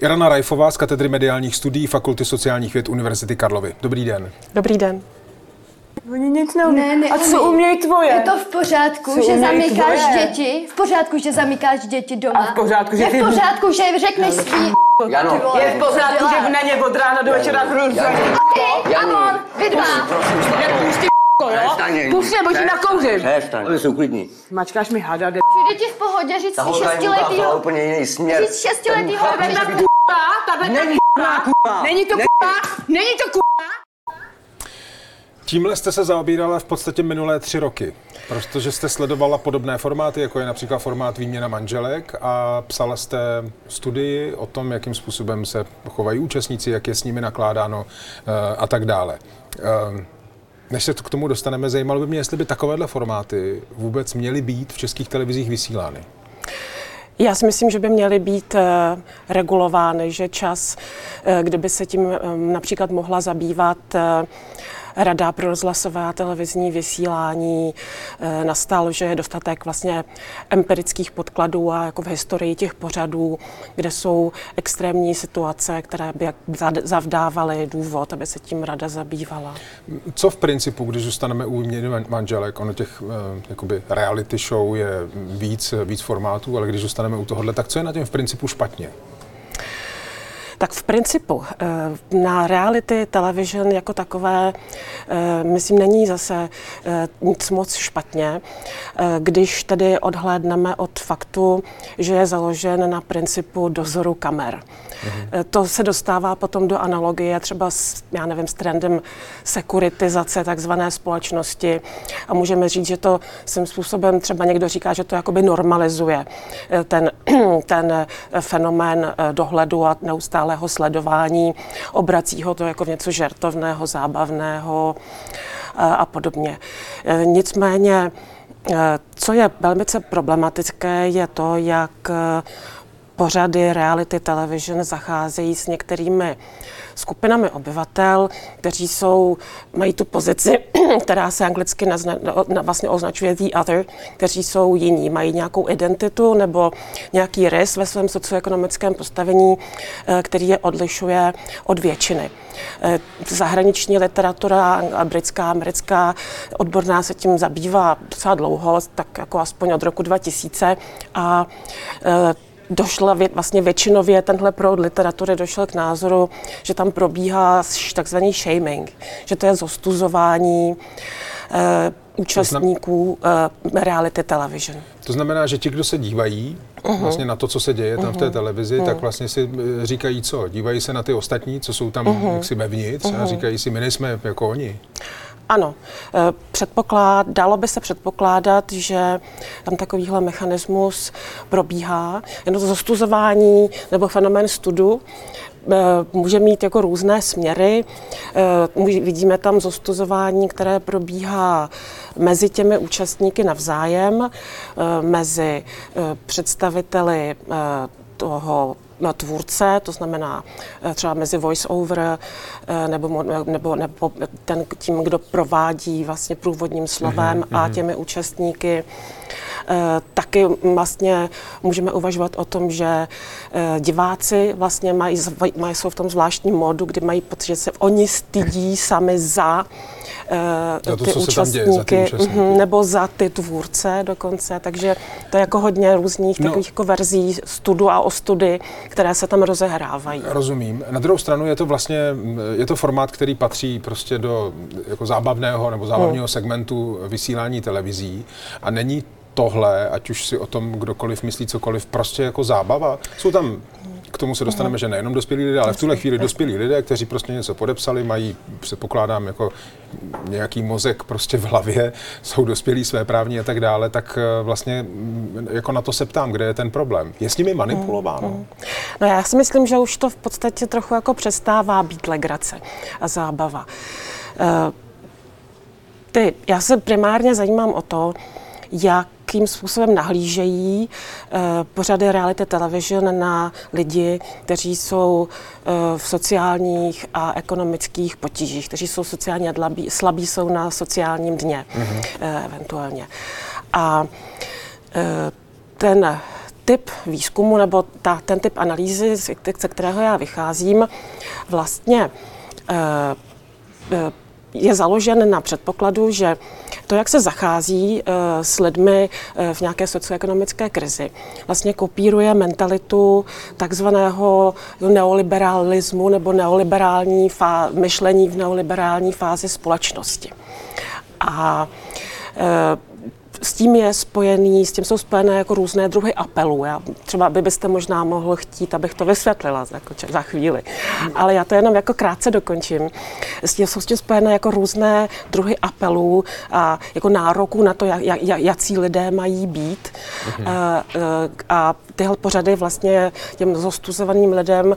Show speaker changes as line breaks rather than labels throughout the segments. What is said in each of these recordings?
Irana Rajfová z katedry mediálních studií Fakulty sociálních věd Univerzity Karlovy. Dobrý den.
Dobrý den.
Oni nic neumí.
Ne, neumí.
A co umějí tvoje?
Je to v pořádku,
Co
že zamykáš
tvoje?
děti? V pořádku, že zamykáš děti doma?
A v pořádku, že
Je
ty-
v pořádku, že řekneš svý...
Jano.
Je v pořádku, že na ně od rána do večera hru
Ty a on, vy dva.
Pusť ty jo? Pusť mě, boží nakouřím.
Přestaň. Aby se uklidni.
Mačkáš mi hada, de...
Přijde ti v pohodě říct
Ta je
šestiletýho...
úplně jiný směr.
Říct šestiletýho
Tahle
Není kurva.
Není to kurva, není to kurva.
Tímhle jste se zaobírala v podstatě minulé tři roky, protože jste sledovala podobné formáty, jako je například formát výměna manželek a psala jste studii o tom, jakým způsobem se chovají účastníci, jak je s nimi nakládáno eh, a tak dále. Eh, Než se k tomu dostaneme, zajímalo by mě, jestli by takovéhle formáty vůbec měly být v českých televizích vysílány.
Já si myslím, že by měly být eh, regulovány, že čas, eh, kdyby se tím eh, například mohla zabývat Rada pro rozhlasové a televizní vysílání eh, nastal, že je dostatek vlastně empirických podkladů a jako v historii těch pořadů, kde jsou extrémní situace, které by zavdávaly důvod, aby se tím rada zabývala.
Co v principu, když zůstaneme u man- manželek, ono těch eh, jakoby reality show je víc, víc formátů, ale když zůstaneme u tohohle, tak co je na tím v principu špatně?
Tak v principu eh, na reality television jako takové, eh, myslím, není zase eh, nic moc špatně, když tedy odhlédneme od faktu, že je založen na principu dozoru kamer. Eh, To se dostává potom do analogie třeba s, já nevím, s trendem sekuritizace takzvané společnosti. A můžeme říct, že to svým způsobem třeba někdo říká, že to jakoby normalizuje ten, ten fenomén dohledu a neustálého sledování, obrací ho to jako v něco žertovného, zábavného eh, a podobně. Eh, Nicméně, eh, co je velmi problematické, je to, jak pořady reality television zacházejí s některými skupinami obyvatel, kteří jsou, mají tu pozici, která se anglicky nazna, na, vlastně označuje the other, kteří jsou jiní, mají nějakou identitu nebo nějaký rys ve svém socioekonomickém postavení, eh, který je odlišuje od většiny. Eh, Zahraniční literatura, britská, americká, odborná se tím zabývá docela dlouho, tak jako aspoň od roku 2000 a eh, došla vě, vlastně většinově tenhle proud literatury došel k názoru, že tam probíhá takzvaný shaming, že to je zostuzování eh, účastníků eh, reality television.
To znamená, že ti, kdo se dívají vlastně na to, co se děje tam v té televizi, tak vlastně si eh, říkají co? Dívají se na ty ostatní, co jsou tam jaksi vevnitř a říkají si, my nejsme jako oni.
Ano, eh, předpoklád, dalo by se předpokládat, že tam takovýhle mechanismus probíhá. Jenom zostuzování nebo fenomén studu eh, může mít jako různé směry. Eh, Vidíme tam zostuzování, které probíhá mezi těmi účastníky navzájem, mezi představiteli toho tvůrce, to znamená eh, třeba mezi voice-over eh, nebo, nebo, nebo ten, tím, kdo provádí vlastně průvodním slovem a těmi účastníky. Eh, Taky vlastně můžeme uvažovat o tom, že diváci vlastně mají, mají, jsou v tom zvláštním modu, kdy mají pocit, že se oni stydí sami za
Za to,
ty
co se tam děje, za ty
účastníky,
účastníky.
mhm, nebo za ty tvůrce dokonce, takže to je jako hodně různých
No.
takových jako verzí studu a ostudy, které se tam rozehrávají.
Rozumím. Na druhou stranu je to vlastně, je to formát, který patří prostě do jako zábavného nebo zábavního segmentu vysílání televizí a není tohle, ať už si o tom kdokoliv myslí cokoliv, prostě jako zábava. Jsou tam k tomu se dostaneme, že nejenom dospělí lidé, ale v tuhle chvíli dospělí lidé, kteří prostě něco podepsali, mají, předpokládám, jako nějaký mozek prostě v hlavě, jsou dospělí, své právní a tak dále, tak eh, vlastně mm, jako na to se ptám, kde je ten problém. Je s nimi manipulováno?
No já si myslím, že už to v podstatě trochu jako přestává být legrace a zábava. Eh, Ty, já se primárně zajímám o to, jakým způsobem nahlížejí eh, pořady reality television na lidi, kteří jsou eh, v sociálních a ekonomických potížích, kteří jsou sociálně dlabí, slabí, jsou na sociálním dně mm-hmm. eventuálně. A ten typ výzkumu nebo ta, ten typ analýzy, ze kterého já vycházím, vlastně je založen na předpokladu, že to, jak se zachází eh, s lidmi eh, v nějaké socioekonomické krizi, vlastně kopíruje mentalitu takzvaného neoliberalismu nebo neoliberální fá- myšlení v neoliberální fázi společnosti. A eh, tím je spojený, s tím jsou spojené jako různé druhy apelů. Já, třeba by byste možná mohl chtít, abych to vysvětlila za, jako, za chvíli. Ale já to jenom jako krátce dokončím. S tím jsou s tím spojené jako různé druhy apelů a jako nároků na to, jak, jak, jací lidé mají být. Mhm. A, a tyhle pořady vlastně těm zostuzovaným lidem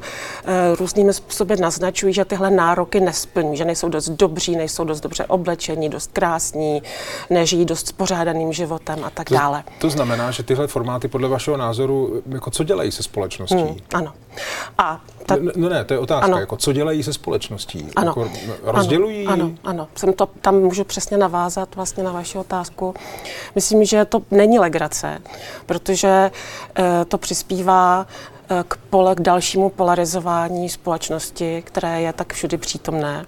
různými způsoby naznačují, že tyhle nároky nesplní, že nejsou dost dobří, nejsou dost dobře oblečení, dost krásní, nežijí dost spořádaným životem a tak
to,
dále.
To znamená, že tyhle formáty podle vašeho názoru, jako co dělají se společností? Hmm,
ano. A ta...
no, no ne, to je otázka, ano. jako co dělají se společností?
Ano.
Jako rozdělují?
Ano, ano, ano. Jsem to, tam můžu přesně navázat vlastně na vaši otázku. Myslím, že to není legrace, protože e, to přispívá k, pole, k dalšímu polarizování společnosti, které je tak všudy přítomné.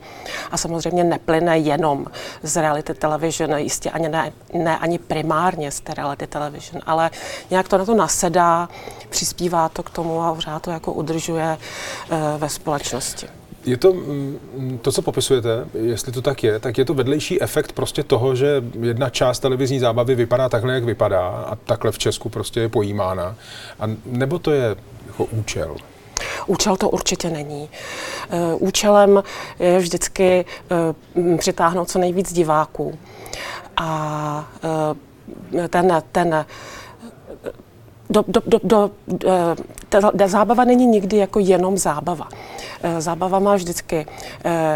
A samozřejmě neplyne jenom z reality television, jistě ani ne, ne ani primárně z té reality television, ale nějak to na to nasedá, přispívá to k tomu a pořád to jako udržuje uh, ve společnosti.
Je to mm, to, co popisujete, jestli to tak je, tak je to vedlejší efekt prostě toho, že jedna část televizní zábavy vypadá takhle, jak vypadá a takhle v Česku prostě je pojímána. A nebo to je jako účel?
Účel to určitě není. Eh, účelem je vždycky eh, přitáhnout co nejvíc diváků. A eh, ten, ten do, do, do, do, ta, ta zábava není nikdy jako jenom zábava. Zábava má vždycky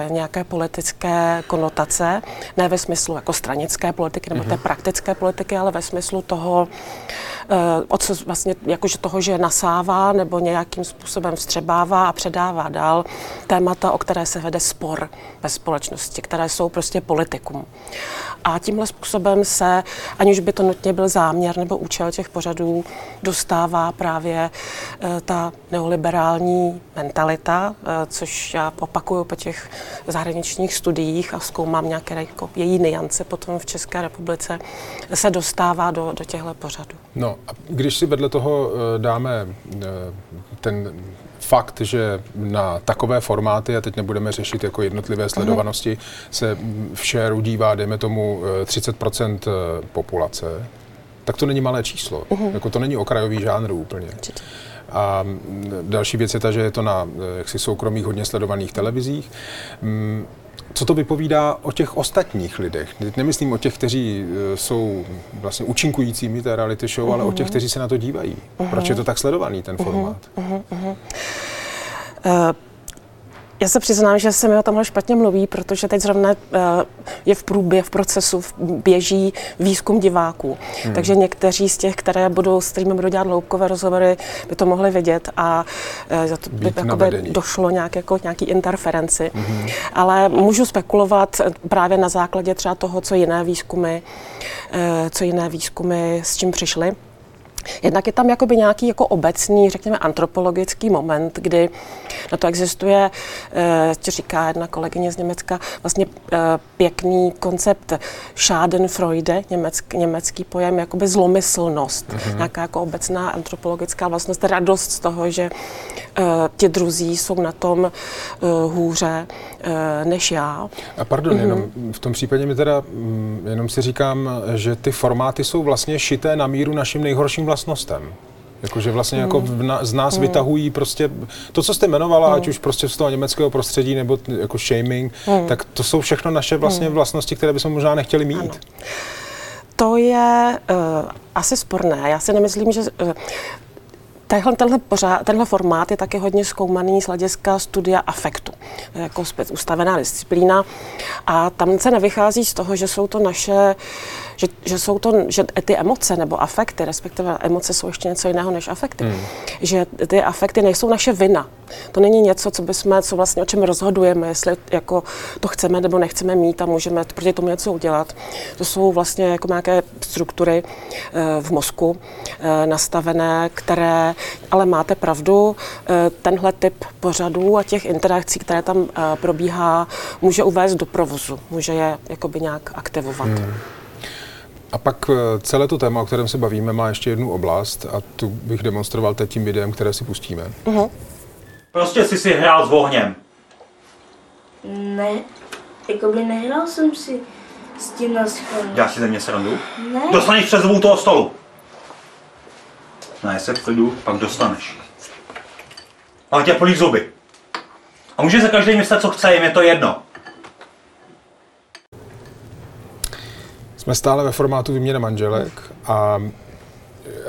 nějaké politické konotace, ne ve smyslu jako stranické politiky nebo té mhm. praktické politiky, ale ve smyslu toho, od co vlastně jakože toho, že nasává nebo nějakým způsobem vstřebává a předává dál témata, o které se vede spor ve společnosti, které jsou prostě politikum. A tímhle způsobem se, aniž by to nutně byl záměr nebo účel těch pořadů, dostává právě e, ta neoliberální mentalita, e, což já opakuju po těch zahraničních studiích a zkoumám nějaké jako její niance potom v České republice, se dostává do, do těchto pořadů.
No a když si vedle toho e, dáme ten fakt, že na takové formáty, a teď nebudeme řešit jako jednotlivé sledovanosti, se v shareu dívá, dejme tomu, 30% eh, eh, populace, tak to není malé číslo. Uh-huh. Jako to není okrajový žánr úplně. A další věc je ta, že je to na eh, jaksi soukromých hodně sledovaných televizích. Mm, co to vypovídá o těch ostatních lidech? Teď nemyslím o těch, kteří jsou vlastně účinkujícími té reality show, uh-huh. ale o těch, kteří se na to dívají. Uh-huh. Proč je to tak sledovaný, ten formát? Uh-huh. Uh-huh.
Uh, já se přiznám, že se mi o tomhle špatně mluví, protože teď zrovna uh, je v průběhu, v procesu, běží výzkum diváků. Hmm. Takže někteří z těch, které budou, s kterými budu dělat hloubkové rozhovory, by to mohli vidět a uh, to by jakoby došlo nějak, jako, nějaký interferenci. Hmm. Ale můžu spekulovat právě na základě třeba toho, co jiné výzkumy, co jiné výzkumy s čím přišly. Jednak je tam jakoby nějaký jako obecný, řekněme, antropologický moment, kdy na to existuje, eh, ti říká jedna kolegyně z Německa, vlastně eh, pěkný koncept Schadenfreude, německý, německý pojem, jakoby zlomyslnost, mm-hmm. nějaká jako obecná antropologická vlastnost, radost z toho, že uh, ti druzí jsou na tom hůře než já.
A pardon, mm-hmm. jenom v tom případě mi teda, mm, jenom si říkám, že ty formáty jsou vlastně šité na míru našim nejhorším vlastnostem. Jakože vlastně jako hmm. jako z nás hmm. vytahují prostě to, co jste jmenovala, hmm. ať už prostě z toho německého prostředí nebo jako shaming, hmm. tak to jsou všechno naše vlastně hmm. vlastnosti, které bychom možná nechtěli mít. Ano.
To je uh, asi sporné. Já si nemyslím, že uh, Tenhle, tenhle, pořád, tenhle formát je taky hodně zkoumaný z hlediska studia afektu, jako ustavená disciplína. A tam se nevychází z toho, že jsou to naše, že, že jsou to, že ty emoce nebo afekty, respektive emoce jsou ještě něco jiného než afekty, hmm. že ty afekty nejsou naše vina. To není něco, co bychom, co vlastně o čem rozhodujeme, jestli jako to chceme nebo nechceme mít a můžeme proti tomu něco udělat. To jsou vlastně jako nějaké struktury eh, v mozku eh, nastavené, které, ale máte pravdu, eh, tenhle typ pořadů a těch interakcí, které tam probíhá, může uvést do provozu, může je jakoby nějak aktivovat. Hmm.
A pak celé to téma, o kterém se bavíme, má ještě jednu oblast a tu bych demonstroval teď tím videem, které si pustíme. Uh-huh.
Prostě jsi si hrál s ohněm.
Ne, jakoby nehrál jsem si s tím na schválně.
Děláš si ze mě srandu?
Ne.
Dostaneš přes zvuk toho stolu. Ne, se v klidu, pak dostaneš. Ale tě polí zuby. A může se každý myslet, co chce, jim je to jedno.
Jsme stále ve formátu výměny manželek a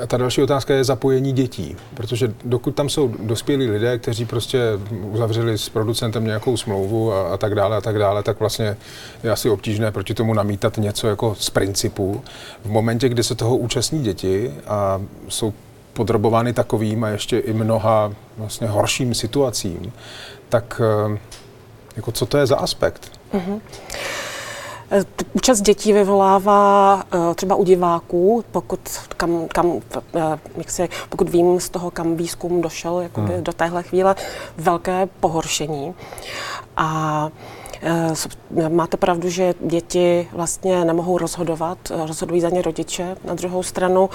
ta další otázka je zapojení dětí, protože dokud tam jsou dospělí lidé, kteří prostě uzavřeli s producentem nějakou smlouvu a, a tak dále a tak dále, tak vlastně je asi obtížné proti tomu namítat něco jako z principu. V momentě, kdy se toho účastní děti a jsou podrobovány takovým a ještě i mnoha vlastně horším situacím, tak eh, jako co to je za aspekt? Mm-hmm.
Účast dětí vyvolává eh, třeba u diváků, pokud, kam, kam, eh, jak si, pokud vím z toho, kam výzkum došel jakoby hmm. do téhle chvíle, velké pohoršení. A eh, Máte pravdu, že děti vlastně nemohou rozhodovat, rozhodují za ně rodiče. Na druhou stranu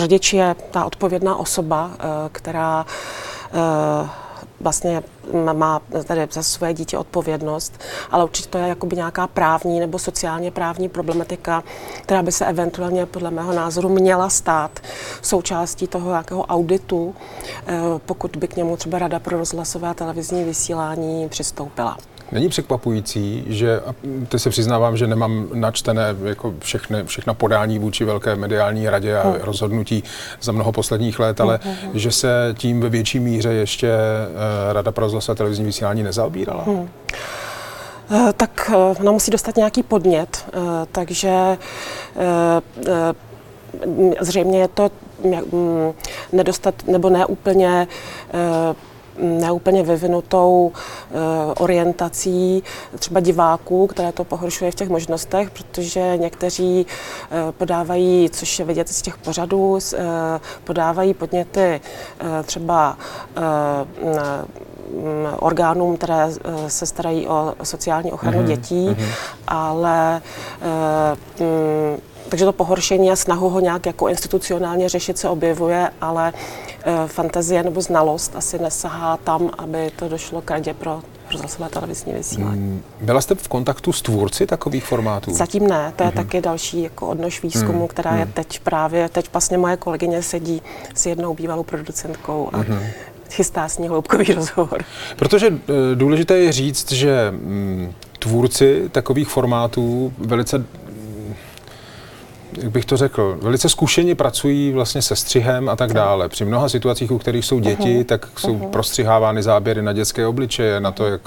rodič je ta odpovědná osoba, která vlastně má tady za své dítě odpovědnost, ale určitě to je jakoby nějaká právní nebo sociálně právní problematika, která by se eventuálně podle mého názoru měla stát součástí toho nějakého auditu, eh, pokud by k němu třeba Rada pro rozhlasové a televizní vysílání přistoupila.
Není překvapující, že, a teď se přiznávám, že nemám načtené jako všechny, všechna podání vůči velké mediální radě a hmm. rozhodnutí za mnoho posledních let, ale hmm. že se tím ve větší míře ještě uh, Rada pro rozhlas a televizní vysílání nezaobírala? Hmm.
Uh, tak uh, ona musí dostat nějaký podnět, takže zřejmě je to mm, nedostat, nebo ne úplně neúplně vyvinutou uh, orientací třeba diváků, které to pohoršuje v těch možnostech, protože někteří uh, podávají, což je vidět z těch pořadů, uh, podávají podněty třeba orgánům, které se starají o sociální ochranu mm-hmm. dětí, mm-hmm. ale takže to pohoršení a snahu ho nějak jako institucionálně řešit se objevuje, ale e, fantazie nebo znalost asi nesahá tam, aby to došlo k radě pro rozhlasové televizní vysílání. Mm,
byla jste v kontaktu s tvůrci takových formátů?
Zatím ne, to je mm-hmm. taky další jako odnož výzkumu, mm-hmm. která je mhm. teď právě, teď vlastně moje kolegyně sedí s jednou bývalou producentkou a mm-hmm chystá s ní hloubkový rozhovor.
Protože e, důležité je říct, že mm, tvůrci takových formátů velice jak bych to řekl, velice zkušeně pracují vlastně se střihem a tak dále. Při mnoha situacích, u kterých jsou děti, uh-huh. tak jsou uh-huh. prostřihávány záběry na dětské obličeje, na to, jak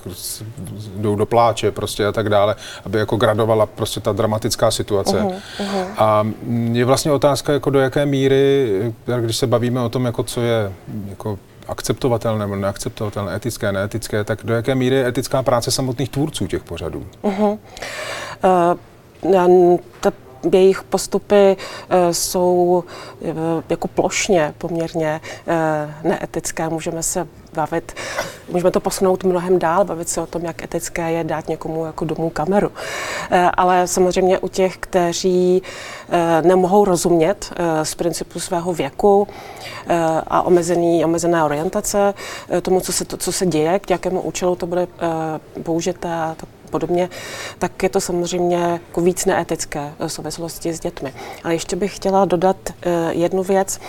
jdou do pláče prostě a tak dále, aby jako gradovala prostě ta dramatická situace. Uh-huh. Uh-huh. A je vlastně otázka, jako do jaké míry, když se bavíme o tom, jako co je jako akceptovatelné nebo neakceptovatelné, etické, neetické, tak do jaké míry je etická práce samotných tvůrců těch pořadů? Uh-huh.
Uh, ta jejich postupy eh, jsou eh, jako plošně poměrně eh, neetické. Můžeme se bavit, můžeme to posunout mnohem dál, bavit se o tom, jak etické je dát někomu jako domů kameru. Ale samozřejmě u těch, kteří nemohou rozumět z principu svého věku a omezený, omezené orientace tomu, co se, to, co se děje, k jakému účelu to bude použité, podobně, tak je to samozřejmě jako víc neetické v souvislosti s dětmi. Ale ještě bych chtěla dodat eh, jednu věc.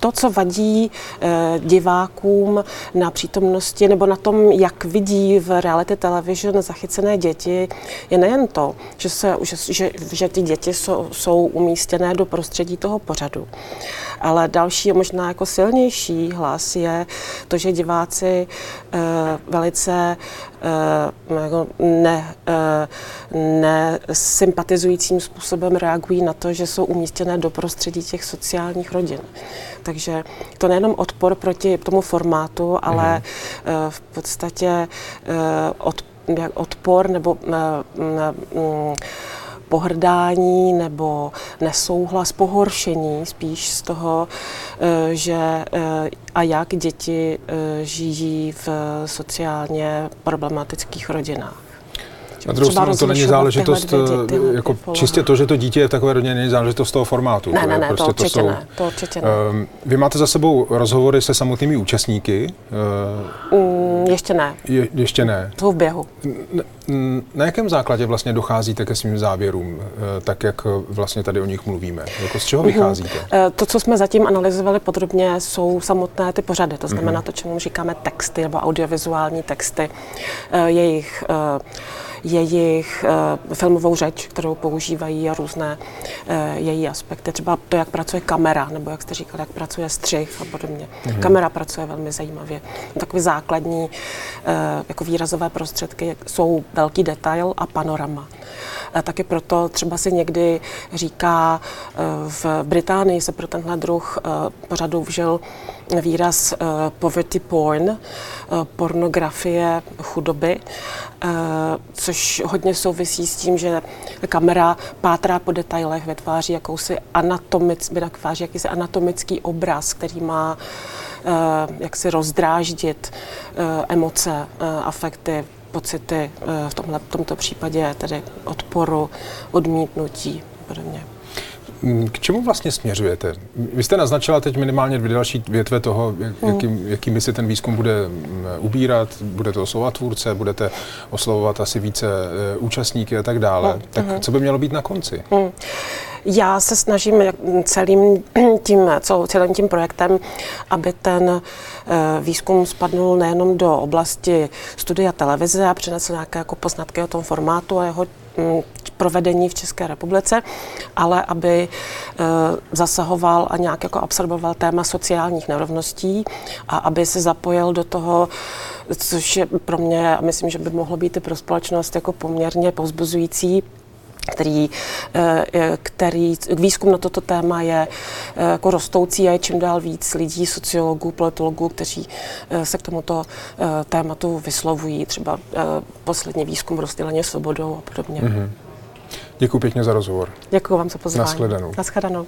To, co vadí eh, divákům na přítomnosti nebo na tom, jak vidí v reality television zachycené děti, je nejen to, že, se, že, že, že ty děti jsou, jsou umístěné do prostředí toho pořadu, ale další, možná jako silnější hlas je to, že diváci uh, velice uh, jako ne, uh, nesympatizujícím způsobem reagují na to, že jsou umístěné do prostředí těch sociálních rodin. Takže to nejenom odpor proti tomu formátu, ale uh, v podstatě uh, od, odpor nebo uh, uh, pohrdání nebo nesouhlas, pohoršení spíš z toho, že a jak děti žijí v sociálně problematických rodinách.
Na druhou stranu to není záležitost, děti, jako čistě to, že to dítě je v takové rodině, není záležitost toho formátu.
Ne, ne, ne,
prostě
to určitě
to jsou,
ne. To určitě ne.
Um, vy máte za sebou rozhovory se samotnými účastníky?
Uh, mm, ještě ne.
Je, ještě ne.
Jsou v běhu.
Na, na jakém základě vlastně docházíte ke svým závěrům, tak jak vlastně tady o nich mluvíme? Jako z čeho
Mhm.
vycházíte?
Uh, to, co jsme zatím analyzovali podrobně, jsou samotné ty pořady. To znamená to, čemu říkáme texty nebo audiovizuální texty. Jejich jejich uh, filmovou řeč, kterou používají a různé uh, její aspekty. Třeba to, jak pracuje kamera, nebo jak jste říkal, jak pracuje střih a podobně. Mm-hmm. Kamera pracuje velmi zajímavě. Takové základní uh, jako výrazové prostředky jsou velký detail a panorama. Taky proto třeba si někdy říká, uh, v Británii se pro tenhle druh uh, pořadu vžil výraz uh, poverty porn, pornografie chudoby, což hodně souvisí s tím, že kamera pátrá po detailech, vytváří jakousi anatomic, jakýsi anatomický obraz, který má jak si rozdráždit emoce, afekty, pocity, uh, v tomhle, v tomto případě tedy odporu, odmítnutí a podobně.
K čemu vlastně směřujete? Vy jste naznačila teď minimálně dvě další větve toho, jakým, jakými si ten výzkum bude ubírat. Budete oslovovat tvůrce, budete oslovovat asi více e, účastníky a tak dále. Hmm. Tak co by mělo být na konci?
Já se snažím celým tím, celým tím projektem, aby ten výzkum spadnul nejenom do oblasti studia televize a přinesl nějaké jako poznatky o tom formátu a jeho provedení v České republice, ale aby zasahoval a nějak jako absorboval téma sociálních nerovností a aby se zapojil do toho, což je pro mě, a myslím, že by mohlo být i pro společnost jako poměrně povzbuzující, který, který výzkum na toto téma je jako rostoucí a je čím dál víc lidí, sociologů, politologů, kteří se k tomuto tématu vyslovují, třeba poslední výzkum rozděleně svobodou a podobně. Mm-hmm.
Děkuji pěkně za rozhovor.
Děkuji vám za pozvání.
Naschledanou.
Naschledanou.